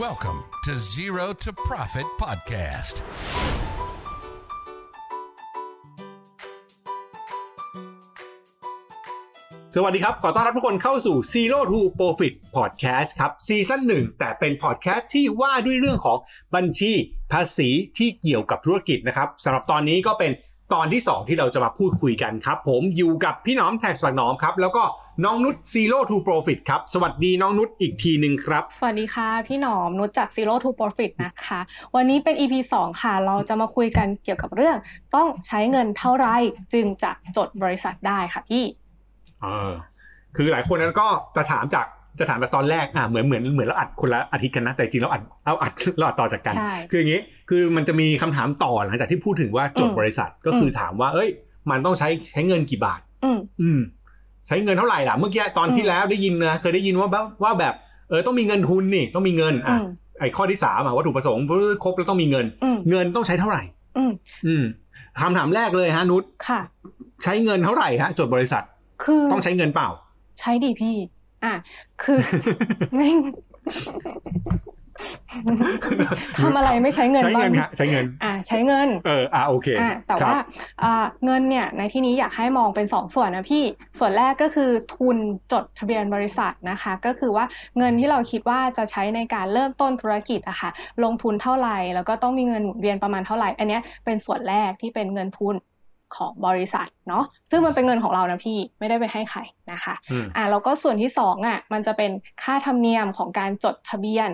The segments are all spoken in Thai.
Welcome to Zero to Profit Podcast. สวัสดีครับ ขอต้อนรับทุกคนเข้าสู่ Zero to Profit Podcast ครับซีซั่นหนึ่งแต่เป็นพอดแคสต์ที่ว่าด้วยเรื่องของบัญชีภาษีที่เกี่ยวกับธุรกิจนะครับสำหรับตอนนี้ก็เป็น ตอนที่ 2 ที่เราจะมาพูดคุยกันครับ ผมอยู่กับพี่น้อมแท็กสปักน้อมครับ แล้วก็น้องนุช Zero to Profit ครับ สวัสดีน้องนุชอีกทีหนึ่งครับ สวัสดีค่ะ พี่หนอมนุชจาก Zero to Profit นะคะ วันนี้เป็น EP 2 ค่ะ เราจะมาคุยกันเกี่ยวกับเรื่อง ต้องใช้เงินเท่าไรจึงจะจดบริษัทได้ค่ะพี่เออคือหลายคนนั้นก็จะถามจาก จะถามแบบตอนแรกอะเหมือนเหมือนเหมือนเราอัดคนละอาทิตย์กันนะ แต่จริงเราอัดเราอัดเราอัดต่อจากกันใช่คืออย่างนี้คือมันจะมีคำถามต่อหลังจากที่พูดถึงว่าจดอืมบริษัทก็คือถามว่า เอ้ย มันต้องใช้ใช้เงินกี่บาท อืมอืมใช้เงินเท่าไหร่ล่ะเมื่อกี้ตอนที่อืมแล้วได้ยินนะเคยได้ยินว่าแบบว่าแบบเออต้องมีเงินทุนนี่ต้องมีเงินอือะมไอ้ข้อที่สามอะวัตถุประสงค์ครบแล้วต้องมีเงินอืมเงินต้องใช้เท่าไหร่อืมอืมคำถามแรกเลยฮะนุชค่ะ ใช้เงินเท่าไหร่ฮะจดบริษัท คือต้องใช้เงินเปล่า ใช้ดีพี่ อะคือไม่ทำอะไรไม่ใช้เงินใช้บ้าเงิงนฮะใช้เงิน อะใช้เงิน เอออะโอเคอะแต่ครับว่าอ่าเงินเนี่ยในที่นี้อยากให้มองเป็นสองส่วนนะพี่ส่วนแรกก็คือทุนจดทะเบียนบริษัทนะคะ ก็คือว่าเงินที่เราคิดว่าจะใช้ในการเริ่มต้นธุรกิจอะค่ะ ลงทุนเท่าไหร่แล้วก็ต้องมีเงินหมุนเวียนประมาณเท่าไหร่ อันเนี้ยเป็นส่วนแรกที่เป็นเงินทุน ของบริษัทเนาะซึ่งมันเป็นเงินของเรานะพี่ไม่ได้ไปให้ใครนะคะอืมอ่าแล้วก็ส่วนที่สองอะมันจะเป็นค่าธรรมเนียมของการจดทะเบียน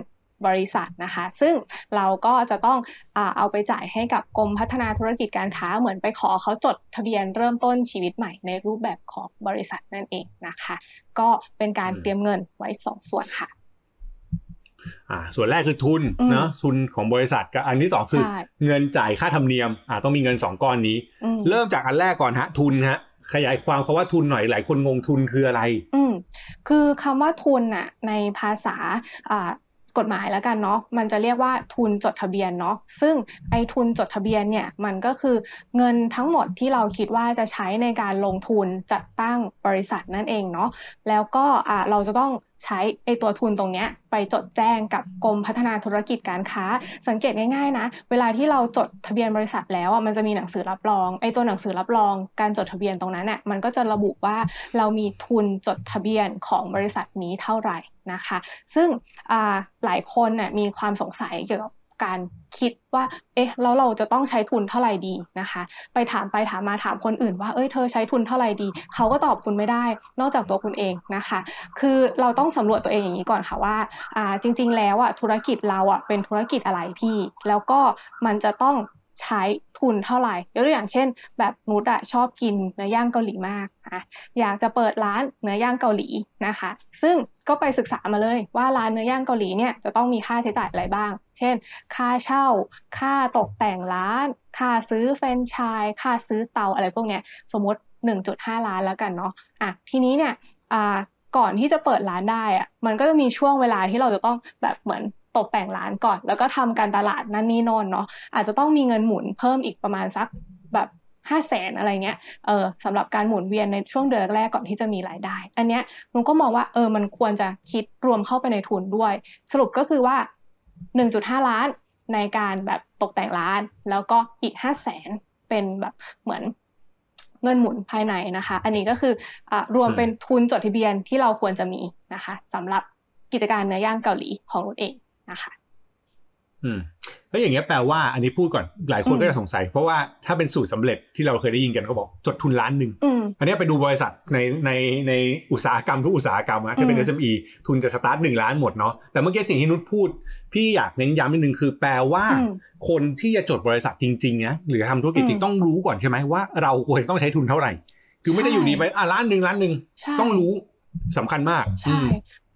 บริษัทนะคะ ซึ่งเราก็จะต้องอ่าเอาไปจ่ายให้กับกรมพัฒนาธุรกิจการค้าเหมือนไปขอเขาจดทะเบียนเริ่มต้นชีวิตใหม่ในรูปแบบของบริษัทนั่นเองนะคะ ก็เป็นการเตรียมเงินไว้สองส่วนค่ะ อ่าส่วนแรกคือทุนอืมเนาะทุนของบริษัทกับอันที่สองคือใช่เงินจ่ายค่าธรรมเนียมอ่าต้องมีเงินสองก้อนนี้อืมเริ่มจากอันแรกก่อนฮะ ทุนฮะ ขยายความคาว่าทุนหน่อยหลายคนงงทุนคืออะไร อืมคือคำว่าทุนน่ะ ในภาษาอ่ากฎหมายแล้วกันเนาะมันจะเรียกว่าทุนจดทะเบียนเนาะซึ่งไอ้ทุนจดทะเบียนเนี่ยมันก็คือเงินทั้งหมดที่เราคิดว่าจะใช้ในการลงทุนจัดตั้งบริษัทนั่นเองเนาะแล้วก็อ่าเราจะต้อง ใช้ไอตัวทุนตรงเนี้ยไปจดแจ้งกับกรมพัฒนาธุรกิจการค้า สังเกตง่ายๆนะ เวลาที่เราจดทะเบียนบริษัทแล้วอะมันจะมีหนังสือรับรองไอตัวหนังสือรับรองการจดทะเบียนตรงนั้นน่ะมันก็จะระบุว่าเรามีทุนจดทะเบียนของบริษัทนี้เท่าไหร่นะคะ ซึ่งหลายคนน่ยมีความสงสัยเกี่ยวกับ การคิดว่า เอ๊ะแล้วเราจะต้องใช้ทุนเท่าไหร่ดีนะคะ ไปถามไปถามมาถามคนอื่นว่า เอ้ยเธอใช้ทุนเท่าไหร่ดี เขาก็ตอบคุณไม่ได้ นอกจากตัวคุณเองนะคะ คือเราต้องสำรวจตัวเองอย่างนี้ก่อนค่ะว่า อ่า จริง ๆ แล้วอะธุรกิจเราอะเป็นธุรกิจอะไรพี่ แล้วก็มันจะต้อง ใช้ทุนเท่าไหร่ยกตัวอย่างเช่น แบบนุชอะชอบกินเนื้อย่างเกาหลีมากอะอยากจะเปิดร้านเนื้อย่างเกาหลีนะคะ ซึ่งก็ไปศึกษามาเลยว่าร้านเนื้อย่างเกาหลีเนี่ยจะต้องมีค่าใช้จ่ายอะไรบ้าง เช่น ค่าเช่า ค่าตกแต่งร้าน ค่าซื้อแฟรนไชส์ค่าซื้อเตาอะไรพวกเนี้ยสมมติ 1.5 ล้านแล้วกันเนาะอะทีนี้เนี่ยอ่าก่อนที่จะเปิดร้านได้อะมันก็จะมีช่วงเวลาที่เราจะต้องแบบเหมือน ตกแต่งร้านก่อน แล้วก็ทำการตลาดนั่นนี่โนนเนาะอาจจะต้องมีเงินหมุนเพิ่มอีกประมาณสักแบบห้าแสนอะไรเงี้ย เออสำหรับการหมุนเวียนในช่วงเดือนแรกก่อนที่จะมีรายได้ อันเนี้ยหนูก็มองว่าเออมันควรจะคิดรวมเข้าไปในทุนด้วย สรุปก็คือว่า 1.5 ล้านในการแบบตกแต่งร้าน แล้วก็อีก5 0 0แสนเป็นแบบเหมือนเงินหมุนภายในนะคะ อันนี้ก็คืออ่ารวมเป็นทุนจดทะเบียนที่เราควรจะมีนะคะสำหรับกิจการเนื้อย่างเกาหลีของเราเอง นะคะอืมแล้วอย่างเงี้ยแปลว่าอันนี้พูดก่อนหลายคนอืมก็จะสงสัย เพราะว่าถ้าเป็นสูตรสำเร็จที่เราเคยได้ยินกันก็บอกจดทุนล้านหนึ่งอืมอันเนี้ยไปดูบริษัทในในในอุตสาหกรรมทุกอุตสาหกรรมอะที่เป็นอืม SME ทุนจะสตาร์ทหนึ่งล้านหมดเนาะแต่เมื่อกี้สิ่งที่นุชพูด พี่อยากเน้นย้ำนิดนึงคือแปลว่าอืมคนที่จะจดบริษัทจริงๆนะหรือทำธุรกิจจริงอืมต้องรู้ก่อนใช่ไหมว่าเราควรต้องใช้ทุนเท่าไหร่ คือไม่ใช่อยู่ดีไปอะล้านหนึ่งล้านหนึ่งใช่ต้องรู้สำคัญมากใช่อืม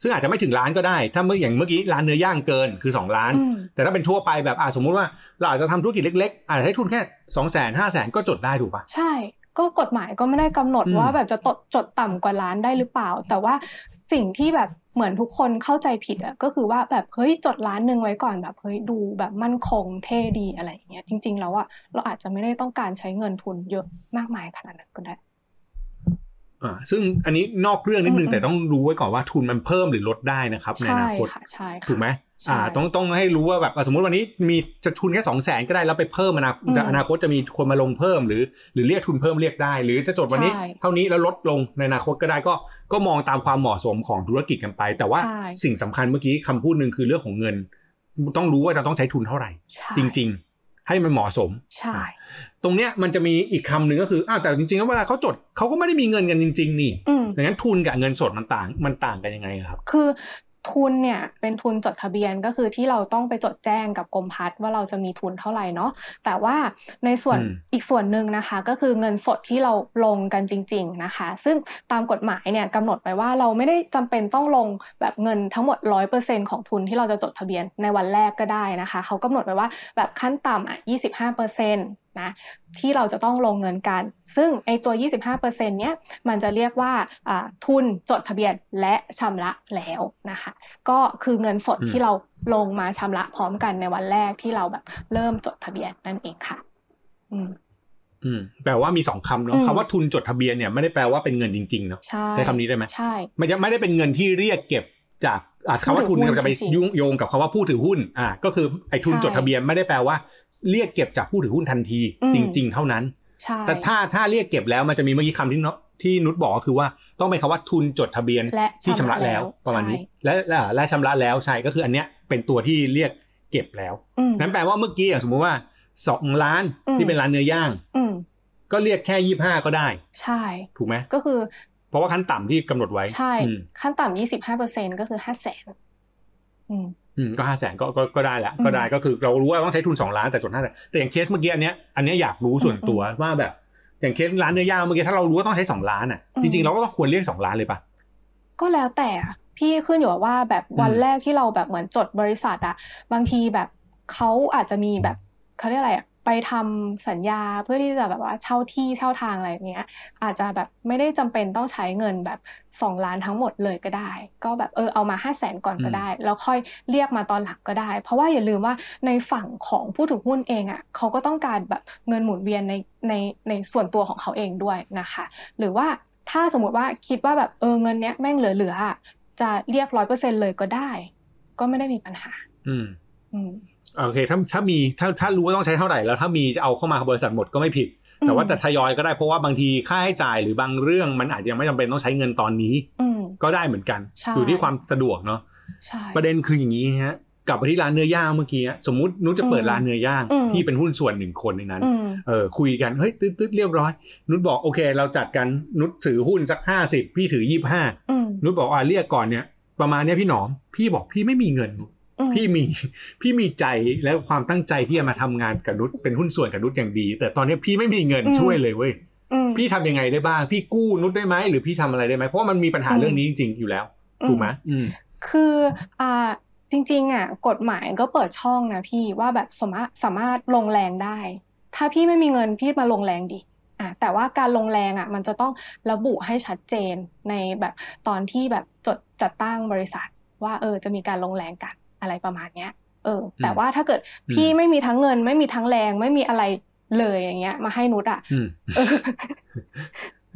ซึ่งอาจจะไม่ถึงล้านก็ได้ ถ้าเมื่ออย่างเมื่อกี้ร้านเนื้อย่างเกินคือสองล้านอืมแต่ถ้าเป็นทั่วไปแบบอะสมมุติว่าเราอาจจะทำธุรกิจเล็กๆ อาจจะใช้ทุนแค่สองแสนห้าแสนก็จดได้ถูกปะใช่ ก็กฎหมายก็ไม่ได้กำหนดอืมว่าแบบจะตดจดต่ำกว่าล้านได้หรือเปล่า แต่ว่าสิ่งที่แบบเหมือนทุกคนเข้าใจผิดอะก็คือว่าแบบเฮ้ยจดล้านหนึ่งไว้ก่อนแบบเฮ้ยดูแบบมั่นคงเท่ดีอะไรอย่างเงี้ยจริง ๆ แล้วอะเราอาจจะไม่ได้ต้องการใช้เงินทุนเยอะมากมายขนาดนั้นก็ได้ อ่าซึ่งอันนี้นอกเรื่องนิดนึงอืมแต่ต้องรู้ไว้ก่อนว่าทุนมันเพิ่มหรือลดได้นะครับในอใช่นาคตค่ะใช่ค่ะถูกไหมอ่าต้องต้องให้รู้ว่าแบบอะสมมติวันนี้มีจะทุนแค่สองแสนก็ได้แล้วไปเพิ่มอนาคตอืมอนาคตจะมีคนมาลงเพิ่มหรือ หรือเรียกทุนเพิ่มเรียกได้ หรือจะจดวันนี้ใช่เท่านี้แล้วลดลงในอนาคตก็ได้ก็ก็มองตามความเหมาะสมของธุรกิจกันไป แต่ว่าใช่สิ่งสำคัญเมื่อกี้คำพูดหนึ่งคือเรื่องของเงิน ต้องรู้ว่าจะต้องใช้ทุนเท่าไหร่ใช่จริง ๆ ให้มันเหมาะสม ใช่ ตรงเนี้ยมันจะมีอีกคำหนึ่งก็คืออ้าวแต่จริงๆแล้วเวลาเขาจดเขาก็ไม่ได้มีเงินกันจริง ๆ นี่อืมดังนั้นทุนกับเงินสดมันต่างมันต่างกันยังไงครับ คือ ทุนเนี่ยเป็นทุนจดทะเบียนก็คือที่เราต้องไปจดแจ้งกับกรมพัฒน์ว่าเราจะมีทุนเท่าไหร่เนาะแต่ว่าในส่วนอืมอีกส่วนหนึ่งนะคะ ก็คือเงินสดที่เราลงกันจริง ๆนะคะ ซึ่งตามกฎหมายเนี่ยกำหนดไว้ว่าเราไม่ได้จำเป็นต้องลงแบบเงินทั้งหมด 100%ของทุนที่เราจะจดทะเบียนในวันแรกก็ได้นะคะ เขากำหนดไว้ว่าแบบขั้นต่ำอะ25% นะที่เราจะต้องลงเงินกัน ซึ่งไอตัว 25%เนี้ยมันจะเรียกว่าอ่าทุนจดทะเบียนและชำระแล้วนะคะ ก็คือเงินสดอืมที่เราลงมาชำระพร้อมกันในวันแรกที่เราแบบเริ่มจดทะเบียนนั่นเองค่ะ อืมอืมแปลว่ามีสองคำเนาะอืมคำว่าทุนจดทะเบียนเนี่ยไม่ได้แปลว่าเป็นเงินจริงๆเนาะใช่ใช้คำนี้ได้ไหมใช่มันจะไม่ได้เป็นเงินที่เรียกเก็บจากอะคำว่าทุนผู้ถือหุ้นจะไปจริงๆยุ่งโยงกับคำว่าผู้ถือหุ้นอ่าก็คือไอ้ทุนใช่จดทะเบียนไม่ได้แปลว่า เรียกเก็บจากผู้ถือหุ้นทันทีอืมจริง ๆ เท่านั้นใช่แต่ถ้าถ้าเรียกเก็บแล้วมันจะมีเมื่อกี้คำที่เนาะที่นุชบอกก็คือว่าต้องเป็นคำว่าทุนจดทะเบียนและที่ชำระแล้วประมาณนี้ และและและชำระแล้วใช่ก็คืออันเนี้ยเป็นตัวที่เรียกเก็บแล้วอืมนั้นแปลว่าเมื่อกี้อย่างสมมุติว่าสองล้านอืมที่เป็นร้านเนื้อย่างอืมก็เรียกแค่ยี่ห้าก็ได้ ใช่ ถูกไหมก็คือ เพราะว่าขั้นต่ำที่กำหนดไว้ใช่อืมขั้นต่ำยี่สิบห้าเปอร์เซ็นก็คือห้าแสนอืมอืม ก็ห้าแสนก็ก็ก็ได้ละอืมก็ได้ก็คือเรารู้ว่าต้องใช้ทุนสองล้านแต่จดห้าแสนแต่อย่างเคสเมื่อกี้อันเนี้ยอันเนี้ยอยากรู้ส่วนตัวว่าแบบ อย่างเคสร้านเนื้อย่างเมื่อกี้ถ้าเรารู้ว่าต้องใช้สองล้านอะอืมจริงๆเราก็ต้องควรเรียกสองล้านเลยปะก็แล้วแต่อะพี่ขึ้นอยู่กับว่าแบบวันอืมแรกที่เราแบบเหมือนจดบริษัทอะบางทีแบบเขาอาจจะมีแบบเขาเรียกอะไรอะ ไปทำสัญญาเพื่อที่จะแบบว่าเช่าที่เช่าทางอะไรอย่างเงี้ย อาจจะแบบไม่ได้จำเป็นต้องใช้เงินแบบสองล้านทั้งหมดเลยก็ได้ ก็แบบเออเอามาห้าแสนก่อนก็ได้ แล้วค่อยเรียกมาตอนหลังก็ได้ เพราะว่าอย่าลืมว่าในฝั่งของผู้ถือหุ้นเองอะเขาก็ต้องการแบบเงินหมุนเวียนในในในส่วนตัวของเขาเองด้วยนะคะ หรือว่าถ้าสมมติว่าคิดว่าแบบเออเงินเนี้ยแม่งเหลือๆอะจะเรียกร้อยเปอร์เซ็นเลยก็ได้ ก็ไม่ได้มีปัญหา อืมอืม โอเคถ้าถ้ามีถ้าถ้ารู้ว่าต้องใช้เท่าไหร่แล้วถ้ามีจะเอาเข้ามาบริษัทหมดก็ไม่ผิด แต่ว่าจะทยอยก็ได้เพราะว่าบางทีค่าให้จ่ายหรือบางเรื่องมันอาจจะยังไม่จำเป็นต้องใช้เงินตอนนี้อืมก็ได้เหมือนกันใช่อยู่ที่ความสะดวกเนาะใช่ประเด็นคืออย่างนี้ฮะกลับไปที่ร้านเนื้อย่างเมื่อกี้อะสมมุตินุชจะเปิดอืมร้านเนื้อย่างอืมพี่เป็นหุ้นส่วนหนึ่งคนในนั้นอืมเออคุยกันเฮ้ยตึ๊ดตึ๊ดเรียบร้อย นุชบอกโอเค เราจัดกันนุชถือหุ้นสักห้าสิบพี่ถือยี่ห้าอืมนุชบอกอ่าเรียกก่อนเนี่ยประมาณเนี้ยพี่หนอม พี่บอกพี่ไม่มีเงินอืม พี่มีพี่มีใจและความตั้งใจที่จะมาทำงานกับนุชเป็นหุ้นส่วนกับนุชอย่างดี แต่ตอนเนี้ยพี่ไม่มีเงินอืมช่วยเลยเว้ยอืมพี่ทำยังไงได้บ้าง พี่กู้นุชได้ไหมหรือพี่ทำอะไรได้ไหมเพราะว่ามันมีปัญหาอืมเรื่องนี้จริงๆอยู่แล้วถูกไหมอืมคืออ่าจริงๆอะกฎหมายก็เปิดช่องนะพี่ว่าแบบสามารถสามารถลงแรงได้ ถ้าพี่ไม่มีเงินพี่มาลงแรงดิอะแต่ว่าการลงแรงอะ มันจะต้องระบุให้ชัดเจนในแบบตอนที่แบบจดจัดตั้งบริษัท ว่าเออจะมีการลงแรงกัน อะไรประมาณเนี้ย เออ แต่ว่าถ้าเกิดอืมพี่ไม่มีทั้งเงิน ไม่มีทั้งแรง ไม่มีอะไรเลยอย่างเงี้ย มาให้นุชอะอืมเออ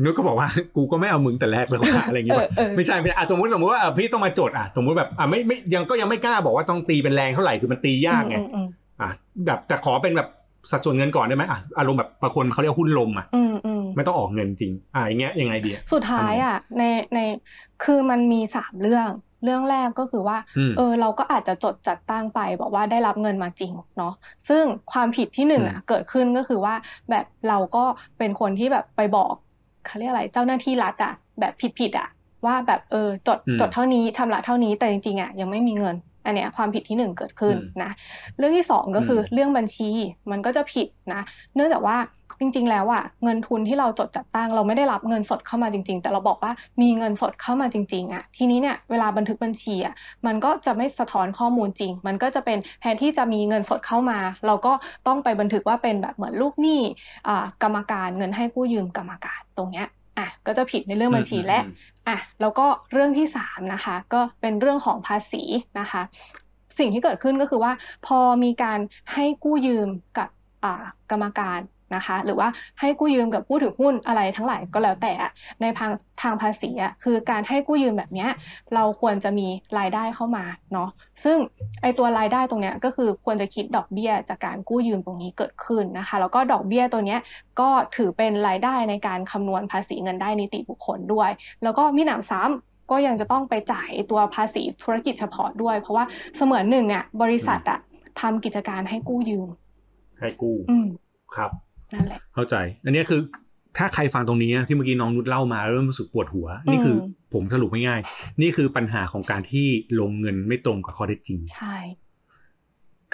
นุชก็บอกว่ากูก็ไม่เอามึงแต่แรกเลยว่าอะไรอย่างเงี้ยเออเออไม่ใช่ไม่ใช่อะสมมติสมมติว่าอะพี่ต้องมาโจทย์อะสมมติแบบอะไม่ไม่ยังก็ยังไม่กล้าบอกว่าต้องตีเป็นแรงเท่าไหร่คือมันตียากไงอืมอืมอะแบบแต่ขอเป็นแบบสัดส่วนเงินก่อนได้ไหมอะอารมณ์แบบบางคนเขาเรียกหุ้นลมอะอืมอืมไม่ต้องออกเงินจริง อะอย่างเงี้ยยังไงดีอะสุดท้ายอะในในคือมันมีสามเรื่อง เรื่องแรกก็คือว่าอืมเออ เราก็อาจจะจดจัดตั้งไป บอกว่าได้รับเงินมาจริงเนาะซึ่งความผิดที่หนึ่งอะอืมเกิดขึ้นก็คือว่าแบบเราก็เป็นคนที่แบบไปบอกเขาเรียกอะไรเจ้าหน้าที่รัฐอะแบบผิดๆอะว่าแบบเออจดอืมจดเท่านี้ชำระเท่านี้แต่จริงๆอะยังไม่มีเงิน อันเนี้ยความผิดที่หนึ่งเกิดขึ้นอืมนะ เรื่องที่สองก็คืออมเรื่องบัญชีมันก็จะผิดนะ เนื่องจากว่า จริง ๆ แล้วอะเงินทุนที่เราจดจัดตั้ง เราไม่ได้รับเงินสดเข้ามาจริง ๆ แต่เราบอกว่ามีเงินสดเข้ามาจริงๆอะทีนี้เนี่ยเวลาบันทึกบัญชีอะมันก็จะไม่สะท้อนข้อมูลจริง มันก็จะเป็นแทนที่จะมีเงินสดเข้ามา เราก็ต้องไปบันทึกว่าเป็นแบบเหมือนลูกหนี้อ่ากรรมการเงินให้กู้ยืมกรรมการตรงเนี้ยอะก็จะผิดในเรื่องบัญชีและอืมอะแล้วก็เรื่องที่สามนะคะ ก็เป็นเรื่องของภาษีนะคะ สิ่งที่เกิดขึ้นก็คือว่า พอมีการให้กู้ยืมกับอ่ากรรมการ นะคะ หรือว่าให้กู้ยืมกับผู้ถือหุ้นอะไรทั้งหลายก็แล้วแต่อะในทางทางภาษีอะคือการให้กู้ยืมแบบเนี้ยเราควรจะมีรายได้เข้ามาเนาะซึ่งไอตัวรายได้ตรงเนี้ยก็คือควรจะคิดดอกเบี้ยจากการกู้ยืมตรงนี้เกิดขึ้นนะคะ แล้วก็ดอกเบี้ยตัวเนี้ยก็ถือเป็นรายได้ในการคำนวณภาษีเงินได้นิติบุคคลด้วย แล้วก็มีหนำซ้ำก็ยังจะต้องไปจ่ายตัวภาษีธุรกิจเฉพาะด้วย เพราะว่าเสมือนหนึ่งอะบริษัทอะทำกิจการให้กู้ยืม ให้กู้อืมครับ นั่นแหละเข้าใจ อันนี้คือถ้าใครฟังตรงนี้ที่เมื่อกี้น้องนุชเล่ามาเริ่มรู้สึกปวดหัว นี่คืออมผมสรุปง่ายๆนี่คือปัญหาของการที่ลงเงินไม่ตรงกับข้อเท็จจริง ใช่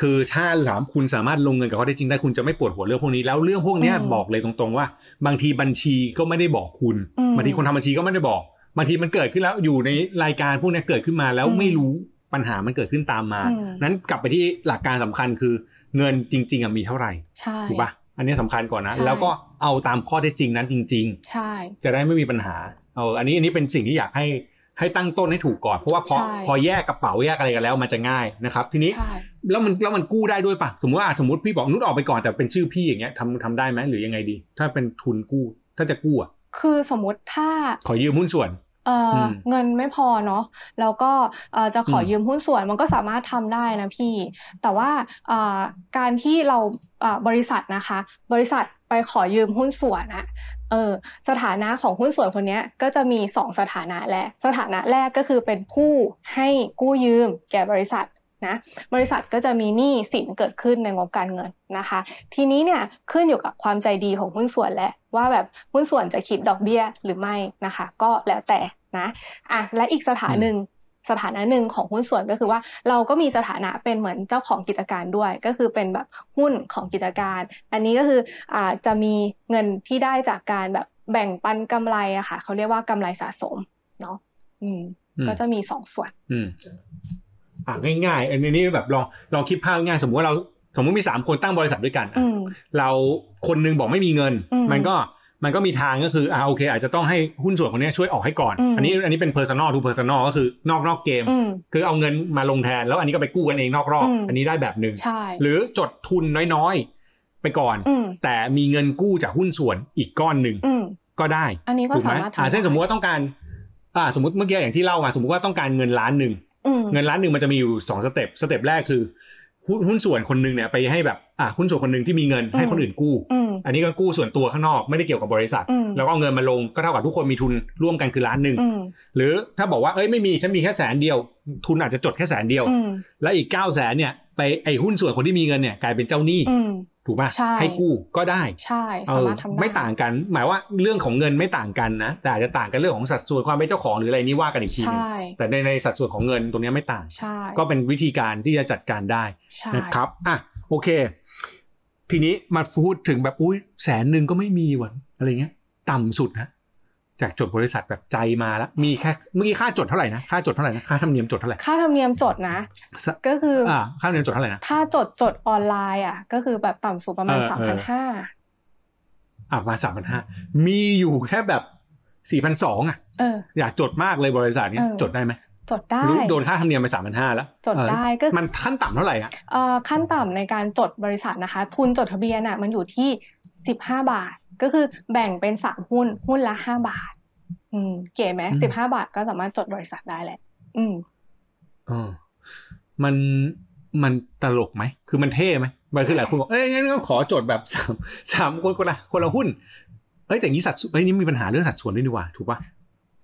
คือถ้าถามคุณสามารถลงเงินกับข้อเท็จจริงได้คุณจะไม่ปวดหัวเรื่องพวกนี้แล้วเรื่องพวกเนี้ยอืมบอกเลยตรงๆว่า บางทีบัญชีก็ไม่ได้บอกคุณอืมบางทีคนทำบัญชีก็ไม่ได้บอกบางทีมันเกิดขึ้นแล้วอยู่ในรายการพวกเนี้ยเกิดขึ้นมาแล้วอืมไม่รู้ปัญหามันเกิดขึ้นตามมาอืมนั้นกลับไปที่หลักการสำคัญคือเงินจริง ๆอะมีเท่าไหร่ใช่ถูกปะ อันนี้สำคัญก่อนนะใช่แล้วก็เอาตามข้อเท็จจริงนั้นจริง ๆ ใช่ จะได้ไม่มีปัญหาเอออันนี้อันนี้เป็นสิ่งที่อยากให้ให้ตั้งต้นให้ถูกก่อน เพราะว่าพอใช่พอแยกกระเป๋าแยกอะไรกันแล้วมันจะง่ายนะครับ ทีนี้ใช่แล้วมันแล้วมันกู้ได้ด้วยปะสมมติว่าอะสมมติพี่บอกนุชออกไปก่อนแต่เป็นชื่อพี่อย่างเงี้ยทำทำได้ไหมหรือยังไงดี ถ้าเป็นทุนกู้ถ้าจะกู้อะคือสมมุติถ้าขอยืมหุ้นส่วน เอ่ออมเงินไม่พอเนาะแล้วก็เอ่อจะขออมยืมหุ้นส่วนมันก็สามารถทำได้นะพี่ แต่ว่าเอ่อการที่เราเอ่อบริษัทนะคะ บริษัทไปขอยืมหุ้นส่วนอะเออสถานะของหุ้นส่วนคนเนี้ยก็จะมีสองสถานะแหละสถานะแรกก็คือเป็นผู้ให้กู้ยืมแก่บริษัท นะบริษัทก็จะมีหนี้สินเกิดขึ้นในงบการเงินนะคะ ทีนี้เนี่ยขึ้นอยู่กับความใจดีของหุ้นส่วนแหละว่าแบบหุ้นส่วนจะคิดดอกเบี้ยหรือไม่นะคะ ก็แล้วแต่นะอะและอีกสถานะหนึ่งสถานะหนึ่งของหุ้นส่วนก็คือว่าเราก็มีสถานะเป็นเหมือนเจ้าของกิจการด้วย ก็คือเป็นแบบหุ้นของกิจการ อันนี้ก็คืออ่าจะมีเงินที่ได้จากการแบบแบ่งปันกำไรอะค่ะเขาเรียกว่ากำไรสะสมเนาะอืมอืม ก็จะมีสองส่วน อืม อะง่ายๆอันนี้แบบลองลองคิดภาพง่ายสมมติว่าเราสมมติมีสามคนตั้งบริษัทด้วยกันอะอืมเราคนหนึงบอกไม่มีเงินอืมมันก็มันก็มีทางก็คืออ่าโอเค อาจจะต้องให้หุ้นส่วนคนเนี้ยช่วยออกให้ก่อนอืมอันนี้อันนี้เป็น personal to personal ก็คือนอกนอกเกมอืมคือเอาเงินมาลงแทน แล้วอันนี้ก็ไปกู้กันเองนอกรอบอืมอันนี้ได้แบบหนึ่งใช่หรือจดทุนน้อยๆ ไปก่อนอืมแต่มีเงินกู้จากหุ้นส่วนอีกก้อนหนึ่งอืมก็ได้ อันนี้ก็ถูกไหสามารถทำอ่าเช่นได้สมมติว่าต้องการอ่าสมมติเมื่อกี้อย่างที่เล่ามาสมมติว่าต้องการเงินล้านหนึ่งอืม เงินล้านหนึ่งมันจะมีอยู่สอง step step แรกคือหุ้นหุ้นส่วนคนหนึ่งเนี่ยไปให้แบบอ่าหุ้นส่วนคนหนึ่งที่มีเงินให้คนอื่นกู้อืมอันนี้ก็กู้ส่วนตัวข้างนอกไม่ได้เกี่ยวกับบริษัทอืมแล้วก็เอาเงินมาลงก็เท่ากับทุกคนมีทุนร่วมกันคือล้านหนึ่งอืมหรือถ้าบอกว่าเอ้ยไม่มีฉันมีแค่แสนเดียว ทุนอาจจะจดแค่แสนเดียวอืมแล้วอีกเก้าแสนเนี่ยไปไอหุ้นส่วนคนที่มีเงินเนี่ยกลายเป็นเจ้าหนี้อืม ถูกป่ะใช่ให้กู้ก็ได้ใช่เอสาอมารถทำได้ไม่ต่างกัน หมายว่าเรื่องของเงินไม่ต่างกันนะ แต่อาจจะต่างกันเรื่องของสัดส่วนความเป็นเจ้าของหรืออะไรนี้ว่ากันอีกทีหนึงใช่แต่ในในสัดส่วนของเงินตรงเนี้ยไม่ต่างใช่ก็เป็นวิธีการที่จะจัดการได้ใช่นะครับอะโอเค ทีนี้มาพูดถึงแบบอุ้ยแสนหนึ่งก็ไม่มีวันอะไรเงี้ย ต่ำสุดนะ จากจดบริษัทแบบใจมาแล้วมีแค่เมื่อกี้ค่าจดเท่าไหร่นะค่าจดเท่าไหร่นะค่าธรรมเนียมจดเท่าไหร่ค่าธรรมเนียมจดนะสก็คือออ่าค่าธรรมเนียมจดเท่าไหร่นะถ้าจดจดออนไลน์อะ ก็คือแบบต่ำสุดประมาณเออสามเอพันอห้าอ่ามาสามพันห้ามีอยู่แค่แบบสี่พันสองอะเอออยากจดมากเลยบริษัทเนี้ยเออจดได้ไหมจดได้รู้โดนค่าธรรมเนียมไปสามพันห้าแล้ว จดได้ก็เออมันขั้นต่ำเท่าไหร่อะเอ่อขั้นต่ำในการจดบริษัทนะคะ ทุนจดทะเบียนอะ มันอยู่ที่สิบห้าบาท ก็คือแบ่งเป็นสามหุ้นหุ้นละห้าบาท อืม เก๋ไหมอืมสิบห้าบาทก็สามารถจดบริษัทได้แหละ อืมเออมันมันตลกไหม คือมันเท่ไหมมันคือหลายคนบอก เอ้ยงั้นก็ขอจดแบบสามสามคนคนละคนละหุ้น เอ้ยแต่อย่างนี้สัดส่วนเอ้ยนี่มีปัญหาเรื่องสัดส่วนด้วยดีกว่า ถูกป่ะ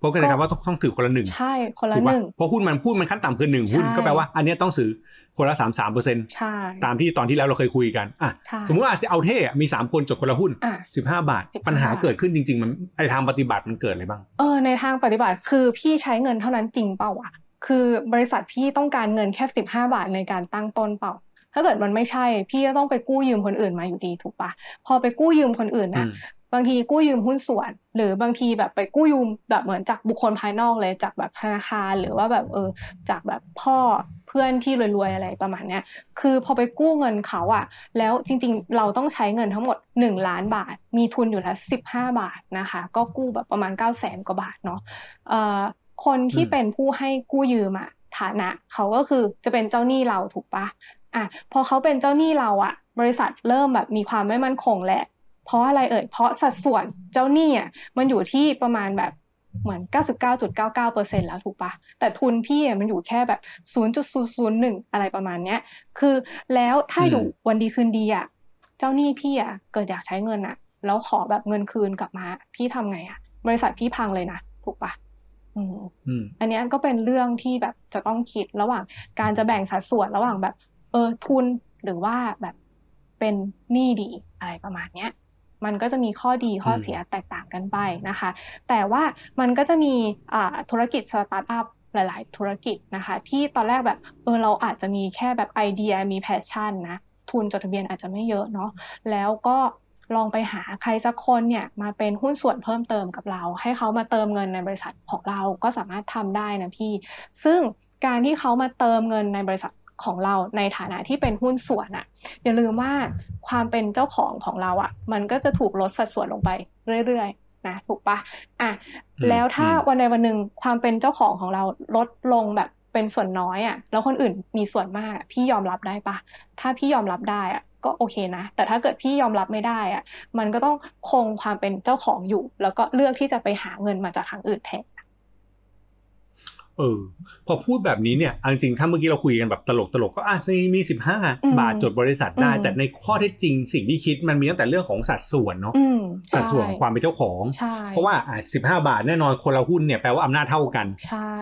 เพราะก็เลยครับว่าต้องต้องถือคนละหนึ่งใช่คนละถูกหป่ะนึ่งเพราะหุ้นมันหุ้นมันขั้นต่ำคือหนึ่งหุ้นใช่ก็แปลว่าอันเนี้ยต้องซื้อคนละสามสามเปอร์เซ็นต์ใช่ตามที่ตอนที่แล้วเราเคยคุยกันอะใช่สมมติว่าเอาเท่อะมีสามคนจดคนละหุ้นอะสิบห้าบาท15ปัญหาเกิดขึ้นจริง ๆ มันไอทางปฏิบัติมันเกิดอะไรบ้างเออในทางปฏิบัติคือพี่ใช้เงินเท่านั้นจริงเปล่าวะคือบริษัทพี่ต้องการเงินแค่สิบห้าบาทในการตั้งต้นเปล่าถ้าเกิดมันไม่ใช่ พี่ก็ต้องไปกู้ยืมคนอื่นมาอยู่ดีถูกปะพอไปกู้ยืมคนอื่นอืนะม บางทีกู้ยืมหุ้นส่วน หรือบางทีแบบไปกู้ยืมแบบเหมือนจากบุคคลภายนอกเลยจากแบบธนาคารหรือว่าแบบเออจากแบบพ่อเพื่อนที่รวยๆอะไรประมาณเนี้ยคือพอไปกู้เงินเขาอะแล้วจริงๆ เราต้องใช้เงินทั้งหมด 1 ล้านบาท มีทุนอยู่แล้ว15 บาทนะคะ ก็กู้แบบประมาณ 9 0 0แสนกว่าบาทเนาะเอ่อคนที่เป็นผู้ให้กู้ยืมอะฐานะเขาก็คือจะเป็นเจ้าหนี้เราถูกปะอะพอเขาเป็นเจ้าหนี้เราอะบริษัทเริ่มแบบมีความไม่มั่นคงแหละ เพราะอะไรเอ่ย เพราะสัดส่วนเจ้าหนี้อะมันอยู่ที่ประมาณแบบเหมือน 99.99%แล้วถูกปะแต่ทุนพี่มันอยู่แค่แบบ 0.001 อะไรประมาณเนี้ย คือแล้วถ้าอยู่วันดีคืนดีอะ เจ้าหนี้พี่อะเกิดอยากใช้เงินอะ แล้วขอแบบเงินคืนกลับมา พี่ทำไงอะ บริษัทพี่พังเลยนะ ถูกปะอืมอันนี้ก็เป็นเรื่องที่แบบจะต้องคิดระหว่างการจะแบ่งสัดส่วนระหว่างแบบ เออทุนหรือว่าแบบเป็นหนี้ดีอะไรประมาณเนี้ย มันก็จะมีข้อดีข้อเสียแตกต่างกันไปนะคะ แต่ว่ามันก็จะมีธุรกิจสตาร์ทอัพหลาย ๆ ธุรกิจนะคะ ที่ตอนแรกแบบเออเราอาจจะมีแค่แบบไอเดียมี passion นะทุนจดทะเบียนอาจจะไม่เยอะเนาะแล้วก็ลองไปหาใครสักคนเนี่ยมาเป็นหุ้นส่วนเพิ่มเติมกับเรา ให้เขามาเติมเงินในบริษัทของเราก็สามารถทำได้นะพี่ ซึ่งการที่เขามาเติมเงินในบริษัท ของเราในฐานะที่เป็นหุ้นส่วนอะอย่าลืมว่าความเป็นเจ้าของของเราอะมันก็จะถูกลดสัดส่วนลงไปเรื่อยๆนะถูกปะอะแล้วถ้าวันใดวันหนึ่งความเป็นเจ้าของของเราลดลงแบบเป็นส่วนน้อยอะแล้วคนอื่นมีส่วนมากพี่ยอมรับได้ปะถ้าพี่ยอมรับได้อะก็โอเคนะ แต่ถ้าเกิดพี่ยอมรับไม่ได้อะมันก็ต้องคงความเป็นเจ้าของอยู่ แล้วก็เลือกที่จะไปหาเงินมาจากทางอื่นแทน เออพอพูดแบบนี้เนี่ยจริงถ้าเมื่อกี้เราคุยกันแบบตลกตลกก็อะมีสิบห้าบาทจดบริษัทได้ แต่ในข้อเท็จจริงสิ่งที่คิดมันมีตั้งแต่เรื่องของสัดส่วนเนาะสัดส่วนของความเป็นเจ้าของ เพราะว่าอะสิบห้าบาทแน่นอนคนละหุ้นเนี่ยแปลว่าอำนาจเท่ากันใช่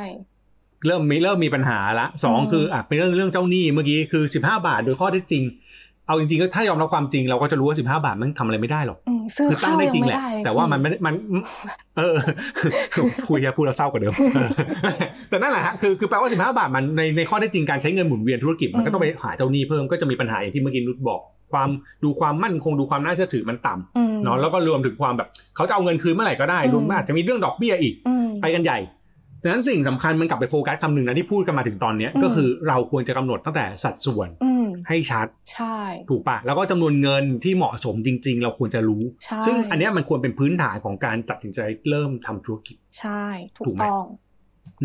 เริ่มมีเริ่มมีปัญหาละสองคืออะเป็นเรื่องเรื่องเจ้าหนี้เมื่อกี้คือสิบห้าบาทโดยข้อเท็จจริง เอาจริงๆก็ถ้ายอมรับความจริงเราก็จะรู้ว่าสิบห้าบาทมันทำอะไรไม่ได้หรอกคือตั้งได้จริงแหละ แต่ว่ามันไม่มัน เออคุยแค่พูดแล้วเศร้ากว่าเดิมแต่นั่นแหละฮะคือคือแปลว่าสิบห้าบาทมันในในข้อได้จริงการใช้เงินหมุนเวียนธุรกิจมันก็ต้องไปหาเจ้าหนี้เพิ่มก็จะมีปัญหาอย่างที่เมื่อกี้นุชบอกความดูความมั่นคงดูความน่าเชื่อถือมันต่ำเนาะแล้วก็รวมถึงความแบบเขาจะเอาเงินคืนเมื่อไหร่ก็ได้รวมอาจจะมีเรื่องดอกเบี้ยอีก ไปกันใหญ่ดังนั้นสิ่งสำคัญมันกลับไปโฟกัสคำหนึ่งนะที่พูดกันมาถึงตอนนี้ก็คือเราควรจะกำหนดตั้งแต่สัดส่วน ให้ชัด ใช่ ถูกปะแล้วก็จำนวนเงินที่เหมาะสมจริง ๆ เราควรจะรู้ ซึ่งอันนี้มันควรเป็นพื้นฐานของการตัดสินใจเริ่มทำธุรกิจ ใช่ ถูกต้อง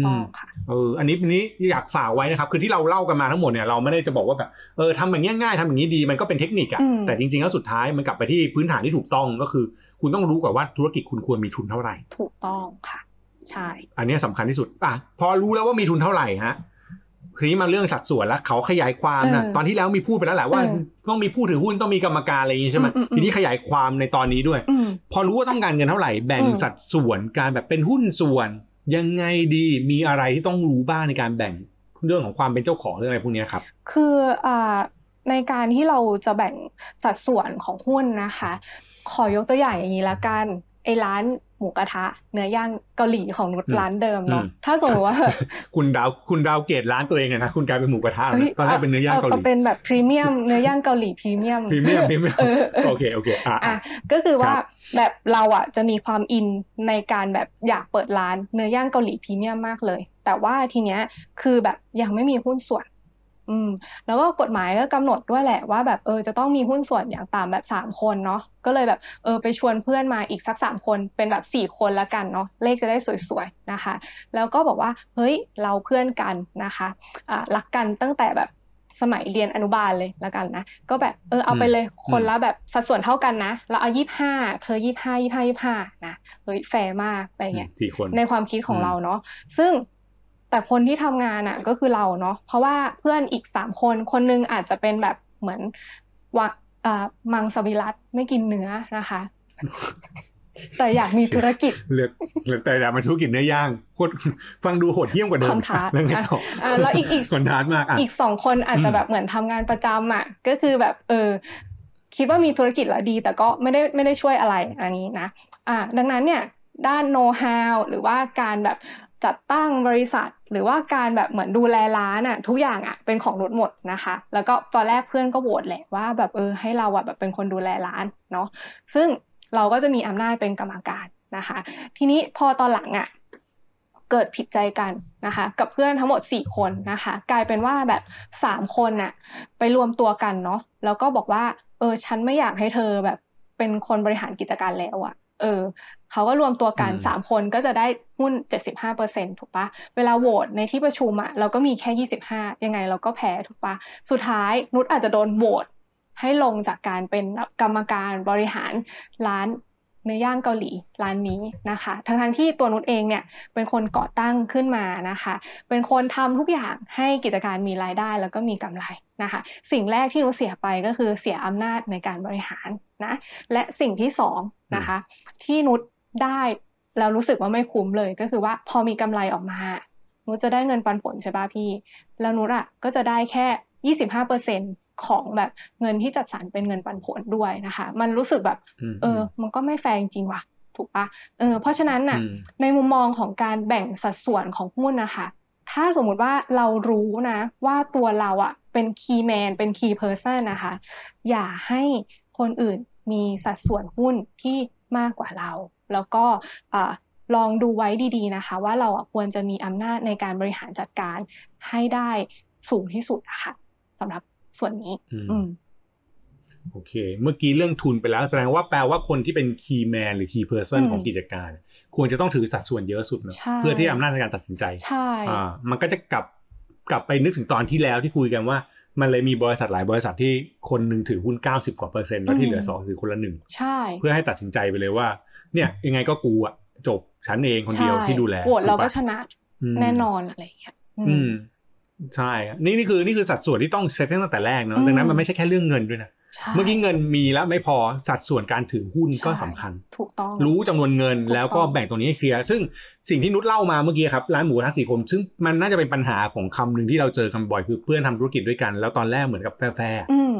ต้องค่ะเออ อันนี้นี้อยากฝากไว้นะครับ คือที่เราเล่ากันมาทั้งหมดเนี่ยเราไม่ได้จะบอกว่าแบบเออทำอย่างนี้ง่ายทำอย่างนี้ดีมันก็เป็นเทคนิคอะแต่จริงๆแล้วสุดท้ายมันกลับไปที่พื้นฐานที่ถูกต้องก็คือ คุณต้องรู้ก่อนว่าธุรกิจคุณควรมีทุนเท่าไหร่ ถูกต้องค่ะ ใช่ อันนี้สำคัญที่สุดอะพอรู้แล้วว่ามีทุนเท่าไหร่ฮะ ทีนี้มาเรื่องสัดส่วนแล้วเขาขยายความนะตอนที่แล้วมีพูดไปแล้วแหละว่าต้องมีผู้ถือหุ้นต้องมีกรรมการอะไรอย่างนี้ใช่ไหมทีนี้ขยายความในตอนนี้ด้วย พอรู้ว่าต้องการเงินเท่าไหร่แบ่งสัดส่วนการแบบเป็นหุ้นส่วน ยังไงดีมีอะไรที่ต้องรู้บ้างในการแบ่งเรื่องของความเป็นเจ้าของเรื่องอะไรพวกนี้ครับ คืออ่าในการที่เราจะแบ่งสัดส่วนของหุ้นนะคะ ขอยกตัวอย่างอย่างนี้ละกัน ไอ้ร้านหมูกระทะ เนื้อย่างเกาหลีของนุชร้านเดิมเนาะถ้าสมมติว่าคุณดาวคุณดาวเกตร้านตัวเองนะคุณกลายเป็นหมูกระทะตอนแรกเป็นเนื้อย่างเกาหลีเป็นแบบพรีเมียมเนื้อย่างเกาหลีพรีเมียมพรีเมียมพรีเมียมโอเคโอเคอะก็คือว่าแบบเราอะจะมีความอินในการแบบอยากเปิดร้านเนื้อย่างเกาหลีพรีเมียมมากเลย แต่ว่าทีเนี้ยคือแบบยังไม่มีหุ้นส่วน อืม แล้วก็กฎหมายก็กำหนดด้วยแหละว่าแบบเออจะต้องมีหุ้นส่วนอย่างต่ำแบบสามคนเนาะก็เลยแบบเออไปชวนเพื่อนมาอีกสักสามคนเป็นแบบสี่คนละกันเนาะเลขจะได้สวยๆนะคะ แล้วก็บอกว่าเฮ้ยเราเพื่อนกันนะคะอ่ารักกันตั้งแต่แบบสมัยเรียนอนุบาลเลยละกันนะ ก็แบบเออเอาไปเลยคนละแบบสัดส่วนเท่ากันนะ เราเอายี่ห้าเธอยี่ห้ายี่ห้ายี่ห้านะเฮ้ยแฟร์มากอะไรเงี้ยในความคิดของเราเนาะซึ่ง แต่คนที่ทำงานอะก็คือเราเนาะเพราะว่าเพื่อนอีกสามคนคนนึงอาจจะเป็นแบบเหมือนวักมังสวิรัตไม่กินเนื้อนะคะ แต่อยากมีธุรกิจเลือกแต่อยากมาธุรกิจเนื้อย่างโคตรฟังดูโหดเยี่ยมกว่าเดิมคอนทัสแล้วอีกอีกคอนทัสมากอีกสองคนอาจจะแบบเหมือนทำงานประจำอะ ก็คือแบบ เออ คิดว่ามีธุรกิจแล้วดี แต่ก็ไม่ได้ไม่ได้ช่วยอะไรอันนี้นะอ่า ดังนั้นเนี่ยด้านโน้ตฮาวหรือว่าการแบบ จัดตั้งบริษัท หรือว่าการแบบเหมือนดูแลร้านอะทุกอย่างอะเป็นของนุชหมดนะคะ แล้วก็ตอนแรกเพื่อนก็โหวตแหละว่าแบบเออให้เราอะแบบเป็นคนดูแลร้านเนาะซึ่งเราก็จะมีอำนาจเป็นกรรมการนะคะ ทีนี้พอตอนหลังอะเกิดผิดใจกันนะคะ กับเพื่อนทั้งหมดสี่คนนะคะ กลายเป็นว่าแบบสามคนน่ะไปรวมตัวกันเนาะแล้วก็บอกว่า เออฉันไม่อยากให้เธอแบบเป็นคนบริหารกิจการแล้วอะ เออเขาก็รวมตัวกันสามคนก็จะได้หุ้นเจ็ดสิบห้าเปอร์เซ็นถูกปะเวลาโหวตในที่ประชุมอะเราก็มีแค่ยี่สิบห้ายังไงเราก็แพ้ถูกปะสุดท้ายนุชอาจจะโดนโหวตให้ลงจากการเป็นกรรมการบริหารร้าน เนื้อย่างเกาหลีร้านนี้นะคะ ทั้งทั้งที่ตัวนุชเองเนี่ยเป็นคนก่อตั้งขึ้นมานะคะ เป็นคนทำทุกอย่างให้กิจการมีรายได้แล้วก็มีกำไรนะคะ สิ่งแรกที่นุชเสียไปก็คือเสียอำนาจในการบริหารนะ และสิ่งที่สองนะคะ ที่นุชได้แล้วรู้สึกว่าไม่คุ้มเลยก็คือว่าพอมีกำไรออกมานุชจะได้เงินปันผลใช่ป่ะพี่ แล้วนุชอะก็จะได้แค่ยี่สิบห้าเปอร์เซ็นต์ ของแบบเงินที่จัดสรรเป็นเงินปันผลด้วยนะคะ มันรู้สึกแบบมเออ มันก็ไม่แฟร์จริงๆว่ะ ถูกปะเออเพราะฉะนั้นน่ะอืมในมุมมองของการแบ่งสัดส่วนของหุ้นนะคะถ้าสมมุติว่าเรารู้นะว่าตัวเราอะเป็น key man เป็น key person นะคะ อย่าให้คนอื่นมีสัดส่วนหุ้นที่มากกว่าเรา แล้วก็อ่าลองดูไว้ดีๆนะคะ ว่าเราอะควรจะมีอำนาจในการบริหารจัดการให้ได้สูงที่สุดอะค่ะสำหรับ ส่วนนี้อืมอืมโอเค เมื่อกี้เรื่องทุนไปแล้ว แสดงว่าแปลว่าคนที่เป็น key man หรือ key person อืมของกิจการ ควรจะต้องถือสัดส่วนเยอะสุดเนอะใช่เพื่อที่อำนาจในการตัดสินใจใช่อ่ามันก็จะกลับกลับไปนึกถึงตอนที่แล้วที่คุยกันว่า มันเลยมีบริษัทหลายบริษัทที่คนหนึ่งถือหุ้น 90 กว่าเปอร์เซ็นต์แล้วที่เหลือสองถือคนละหนึ่งใช่ เพื่อให้ตัดสินใจไปเลยว่า เนี่ยยังไงก็กูอะจบฉันเองคนเดียวใช่ที่ดูแลโหวตเราก็ถูชปะนะอืมแน่นอนอะไรอย่างเงี้ยอืมอืม ใช่ครับนี่นี่คือนี่คือสัดส่วนที่ต้องเซตตั้งแต่แรกเนาะอืมดังนั้นมันไม่ใช่แค่เรื่องเงินด้วยนะใช่เมื่อกี้เงินมีแล้วไม่พอสัดส่วนการถือหุ้นก็ใช่สำคัญ ถูกต้อง รู้จำนวนเงินถูกต้องแล้วก็แบ่งตรงนี้ให้เคลียร์ ซึ่งสิ่งที่นุชเล่ามาเมื่อกี้ครับร้านหมูกระทะสี่คนซึ่งมันน่าจะเป็นปัญหาของคำหนึ่งที่เราเจอกันบ่อยคือเพื่อนทำธุรกิจด้วยกัน แล้วตอนแรกเหมือนกับแฟร์ๆอืม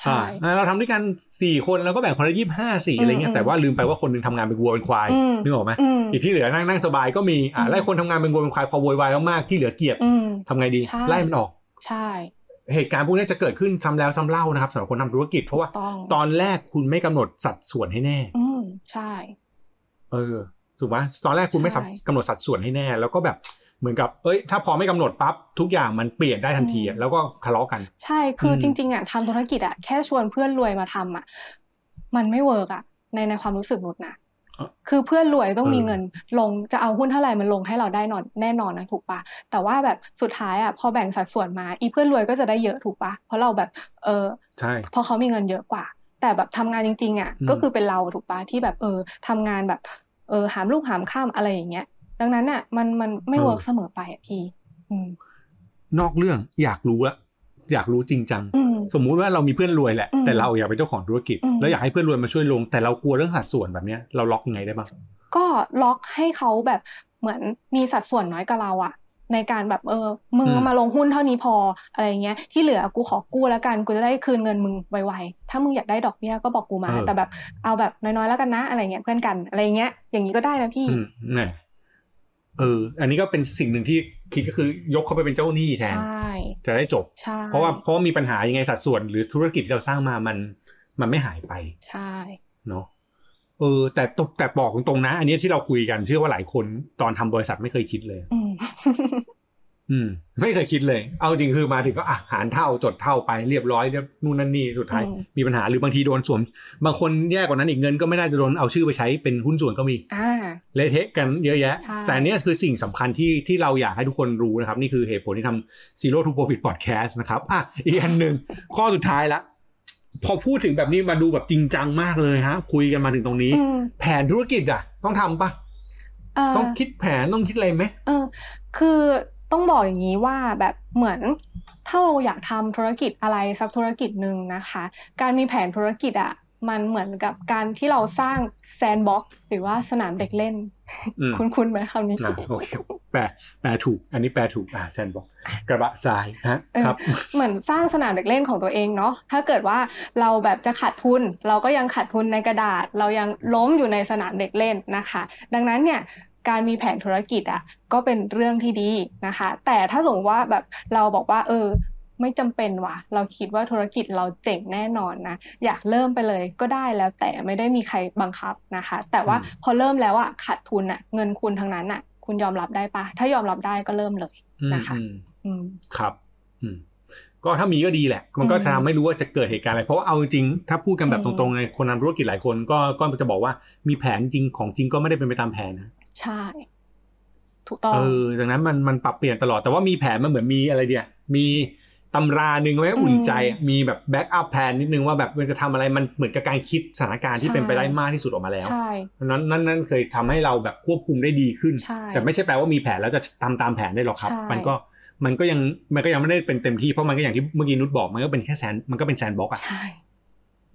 ใช่อ่าเราทำด้วยกันสี่คนแล้วก็แบ่งคนละยี่ห้าสี่อะไรเงี้ยอืมแต่ว่าลืมไปว่าคนหนึงทำงานเป็นวัวเป็นควายอืมนึกออกไหมอืมอีกที่เหลือนั่งนั่งสบายก็มีอ่าอืมไล่คนทำงานเป็นวัวเป็นควายพอโวยวายมากๆที่เหลือเกลียดอืมทำไงดีใช่ไล่มันออกใช่เหตุการณ์พวกนี้จะเกิดขึ้นซ้ำแล้วซ้ำเล่านะครับสำหรับคนทำธุรกิจ เพราะว่าต้องตอนแรกคุณไม่กำหนดสัดส่วนให้แน่ อืมใช่ เออถูกไหมตอนแรกคุณไม่สัดใช่กำหนดสัดส่วนให้แน่ แล้วก็แบบ เหมือนกับเอ้ย ถ้าพอไม่กำหนดปั๊บทุกอย่างมันเปลี่ยนได้ทันทีอะแล้วก็ทะเลาะกัน ใช่คืออมจริง ๆอะทำธุรกิจอะแค่ชวนเพื่อนรวยมาทำอะ มันไม่ work อะ ในในความรู้สึกนุชนะเอ่อคือเพื่อนรวยต้องเออมีเงินลงจะเอาหุ้นเท่าไหร่มันลงให้เราได้นอนแน่นอนนะถูกปะแต่ว่าแบบสุดท้ายอะพอแบ่งสัดส่วนมา อีเพื่อนรวยก็จะได้เยอะถูกปะเพราะเราแบบเออใช่เพราะเขามีเงินเยอะกว่า แต่แบบทำงานจริง ๆ อะอืมก็คือเป็นเราถูกปะที่แบบเออทำงานแบบเออหามรุ่งหามค่ำอะไรอย่างเงี้ย ดังนั้นอะ มันมันไม่ work เสมอไปอะพี่อืมนอกเรื่องอยากรู้อะอยากรู้จริงจังอืมสมมุติว่าเรามีเพื่อนรวยแหละอืมแต่เราอยากเป็นเจ้าของธุรกิจอืมแล้วอยากให้เพื่อนรวยมาช่วยลง แต่เรากลัวเรื่องสัดส่วนแบบเนี้ยเราล็อกยังไงได้บ้างก็ล็อกให้เขาแบบเหมือนมีสัดส่วนน้อยกับเราอะในการแบบเออมึงอืมมาลงหุ้นเท่านี้พออะไรเงี้ยที่เหลือกูขอกู้แล้วกันกูจะได้คืนเงินมึงไวๆถ้ามึงอยากได้ดอกเบี้ยก็บอกกูมา แต่แบบเอาแบบน้อยๆแล้วกันนะอะไรเงี้ยเพื่อนกันอะไรเงี้ยอย่างนี้ก็ได้นะพี่อืม เนี่ยเออ อันนี้ก็เป็นสิ่งหนึ่งที่คิดก็คือยกเขาไปเป็นเจ้าหนี้แทนใช่จะได้จบใช่เพราะว่าเพราะว่ามีปัญหายังไงสัดส่วนหรือธุรกิจที่เราสร้างมามันมันไม่หายไป ใช่เนาะเออ แต่ตแต่บอกตรงๆนะ อันนี้ที่เราคุยกันเชื่อว่าหลายคนตอนทำบริษัทไม่เคยคิดเลย อืมอืมไม่เคยคิดเลย เอาจริงคือมาถึงก็อะหารเท่าจดเท่าไปเรียบร้อยเรียบนู่นนั่นนี่สุดท้ายอืมมีปัญหาหรือบางทีโดนสวม บางคนแย่กว่านั้นอีกเงินก็ไม่ได้จะโดนเอาชื่อไปใช้เป็นหุ้นส่วนก็มีอ่าเละเทะกันเยอะแยะใช่แต่อันเนี้ยคือสิ่งสำคัญที่ที่เราอยากให้ทุกคนรู้นะครับ นี่คือเหตุผลที่ทำ Zero to Profit Podcast นะครับอะอีกอันหนึ่งข้อสุดท้ายละพอพูดถึงแบบนี้มาดูแบบจริงจังมากเลยฮะ คุยกันมาถึงตรงนี้อืมแผนธุรกิจอะ ต้องทำปะเอ่อต้องคิดแผนต้องคิดอะไรไหมเออ คือ ต้องบอกอย่างนี้ว่าแบบเหมือนถ้าเราอยากทำธุรกิจอะไรสักธุรกิจหนึ่งนะคะ การมีแผนธุรกิจอะมันเหมือนกับการที่เราสร้างแซนด์บ็อกหรือว่าสนามเด็กเล่นอืมคุ้นๆไหมคำนี้อะโอเคแปลแปลถูก อันนี้แปลถูกอ่าแซนบอกกระบะทรายฮะเออครับ เหมือนสร้างสนามเด็กเล่นของตัวเองเนาะถ้าเกิดว่าเราแบบจะขาดทุน เราก็ยังขาดทุนในกระดาษ เรายังล้มอยู่ในสนามเด็กเล่นนะคะ ดังนั้นเนี่ย การมีแผนธุรกิจอะก็เป็นเรื่องที่ดีนะคะ แต่ถ้าสมมติว่าแบบเราบอกว่า เออ ไม่จำเป็นว่ะ เราคิดว่าธุรกิจเราเจ๋งแน่นอนนะอยากเริ่มไปเลยก็ได้แล้ว แต่ไม่ได้มีใครบังคับนะคะ แต่ว่าอืมพอเริ่มแล้วอะขาดทุนอะ เงินคุณทั้งนั้นอะ คุณยอมรับได้ปะถ้ายอมรับได้ก็เริ่มเลยอืมนะคะอืมอืมครับ อืมก็ถ้ามีก็ดีแหละ มันก็อืมจะทำให้รู้ว่าจะเกิดเหตุการณ์อะไร เพราะว่าเอาจริงๆถ้าพูดกันแบบอืตมรงๆเลยคนทำธุรกิจหลายคนก็ก็จะบอกว่ามีแผนจริงของจริงก็ไม่ได้เป็นไปตามแผนนะ ใช่ ถูกต้อง เออดังนั้นมันมันปรับเปลี่ยนตลอดแต่ว่ามีแผนมันเหมือนมีอะไรเดียมีตำราหนึ่งไว้อุ่นใจ มีแบบ backup plan นิดนึงว่าแบบมันจะทำอะไรมันเหมือนกับการคิดสถานการณ์ที่เป็นไปได้มากที่สุดออกมาแล้วใช่นั้นนั่นนั่นเคยทำให้เราแบบควบคุมได้ดีขึ้นใช่แต่ไม่ใช่แปลว่ามีแผนแล้วจะทำตามแผนได้หรอกครับใช่มันก็มันก็ยังมันก็ยังไม่ได้เป็นเต็มที่เพราะมันก็อย่างที่เมื่อกี้นุชบอกมันก็เป็นแค่ sand มันก็เป็น sandbox อะใช่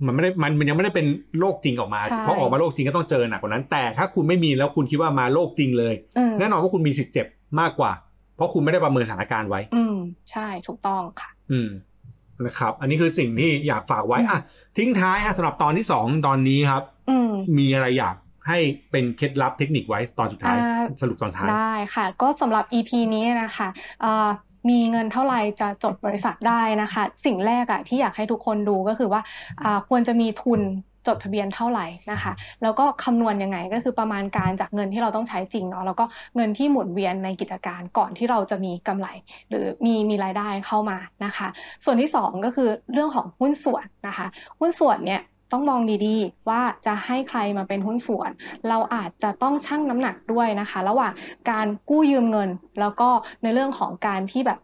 มันไม่ได้มันมันยังไม่ได้เป็นโลกจริงออกมาใช่เพราะออกมาโลกจริงก็ต้องเจอหนักกว่านั้น แต่ถ้าคุณไม่มีแล้วคุณคิดว่ามาโลกจริงเลยอืมแน่นอนว่าคุณมีสิทธิ์เจ็บมากกว่า เพราะคุณไม่ได้ประเมินสถานการณ์ไว้ อืมใช่ถูกต้องค่ะ อืมนะครับ อันนี้คือสิ่งที่อยากฝากไว้อะทิ้งท้ายอะสำหรับตอนที่สองตอนนี้ครับอืมมีอะไรอยากให้เป็นเคล็ดลับเทคนิคไว้ตอนสุดท้ายอ่าสรุปตอนท้ายได้ค่ะ ก็สำหรับ EP นี้นะคะเอ่อ มีเงินเท่าไหร่จะจดบริษัทได้นะคะ สิ่งแรกอะที่อยากให้ทุกคนดูก็คือว่าอ่าควรจะมีทุนจดทะเบียนเท่าไหร่นะคะ แล้วก็คำนวณยังไงก็คือประมาณการจากเงินที่เราต้องใช้จริงเนาะแล้วก็เงินที่หมุนเวียนในกิจการก่อนที่เราจะมีกำไร หรือมีมีรายได้เข้ามานะคะ ส่วนที่สองก็คือเรื่องของหุ้นส่วนนะคะ หุ้นส่วนเนี่ย ต้องมองดีๆ ว่าจะให้ใครมาเป็นหุ้นส่วน เราอาจจะต้องชั่งน้ำหนักด้วยนะคะ ระหว่างการกู้ยืมเงิน แล้วก็ในเรื่องของการที่แบบ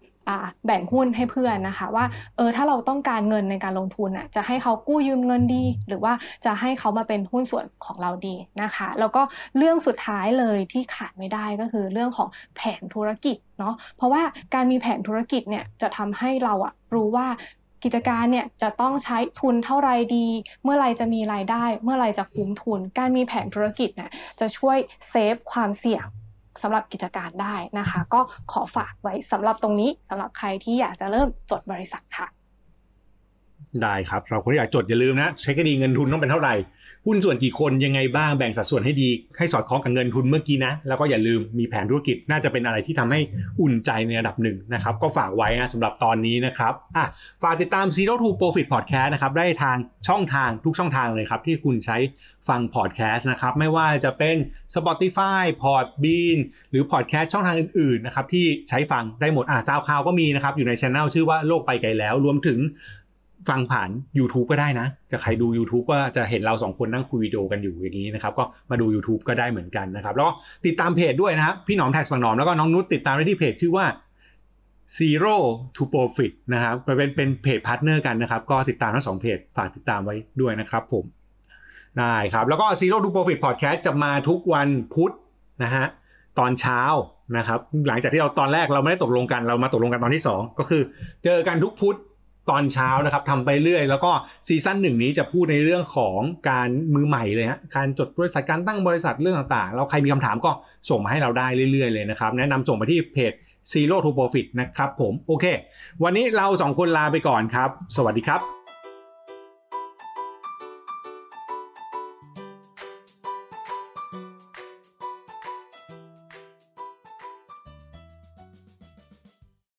แบ่งหุ้นให้เพื่อนนะคะว่าเออถ้าเราต้องการเงินในการลงทุนอะจะให้เขากู้ยืมเงินดี หรือว่าจะให้เขามาเป็นหุ้นส่วนของเราดีนะคะ แล้วก็เรื่องสุดท้ายเลยที่ขาดไม่ได้ก็คือเรื่องของแผนธุรกิจเนาะเพราะว่าการมีแผนธุรกิจเนี่ยจะทำให้เราอะรู้ว่า กิจการเนี่ยจะต้องใช้ทุนเท่าไรดี เมื่อไรจะมีรายได้ เมื่อไรจะคุ้มทุน การมีแผนธุรกิจเนี่ยจะช่วยเซฟความเสี่ยงสำหรับกิจการได้นะคะ ก็ขอฝากไว้สำหรับตรงนี้สำหรับใครที่อยากจะเริ่มจดบริษัทค่ะ ได้ครับเราคนที่อยากจดอย่าลืมนะเช็คให้ดีเงินทุนต้องเป็นเท่าไหร่หุ้นส่วนกี่คนยังไงบ้างแบ่งสัดส่วนให้ดีให้สอดคล้องกับเงินทุนเมื่อกี้นะ แล้วก็อย่าลืมมีแผนธุรกิจน่าจะเป็นอะไรที่ทำให้อุ่นใจในระดับหนึ่งนะครับ ก็ฝากไว้นะสำหรับตอนนี้นะครับอะฝากติดตาม Zero to Profit Podcast นะครับได้ทางช่องทางทุกช่องทางเลยครับที่คุณใช้ฟังพอดแคสต์นะครับไม่ว่าจะเป็น Spotify Podbean หรือพอดแคสต์ช่องทางอื่นๆนะครับที่ใช้ฟังได้หมดอะซาวคาวก็มีนะครับอยู่ในช anel ชื่อว่าโลกไปไกลแล้วรวมถึง ฟังผ่าน YouTube ก็ได้นะจะใครดู YouTube ก็จะเห็นเราสองคนนั่งคุยวิดีโอกันอยู่อย่างนี้นะครับ ก็มาดู YouTube ก็ได้เหมือนกันนะครับ แล้วก็ติดตามเพจด้วยนะครับ พี่หนอม TaxBugnoms แล้วก็น้องนุชติดตามได้ที่เพจชื่อว่า Zero to Profit นะครับเป็นเป็นเพจ partner กันนะครับ ก็ติดตามทั้งสองเพจฝากติดตามไว้ด้วยนะครับผมได้ครับ แล้วก็ Zero to Profit Podcast จะมาทุกวันพุธนะฮะตอนเช้านะครับ หลังจากที่เราตอนแรกเราไม่ได้ตกลงกันเรามาตกลงกันตอนที่ 2 ก็คือ เจอกันทุกพุธ ตอนเช้านะครับทำไปเรื่อย แล้วก็ซีซั่นหนึ่งนี้จะพูดในเรื่องของการมือใหม่เลยฮะการจดบริษัทการตั้งบริษัทเรื่องต่างๆ เราใครมีคำถามก็ส่งมาให้เราได้เรื่อยๆเลยนะครับ แนะนำส่งมาที่เพจ Zero to Profit นะครับผมโอเค วันนี้เราสองคนลาไปก่อนครับ สวัสดีครับ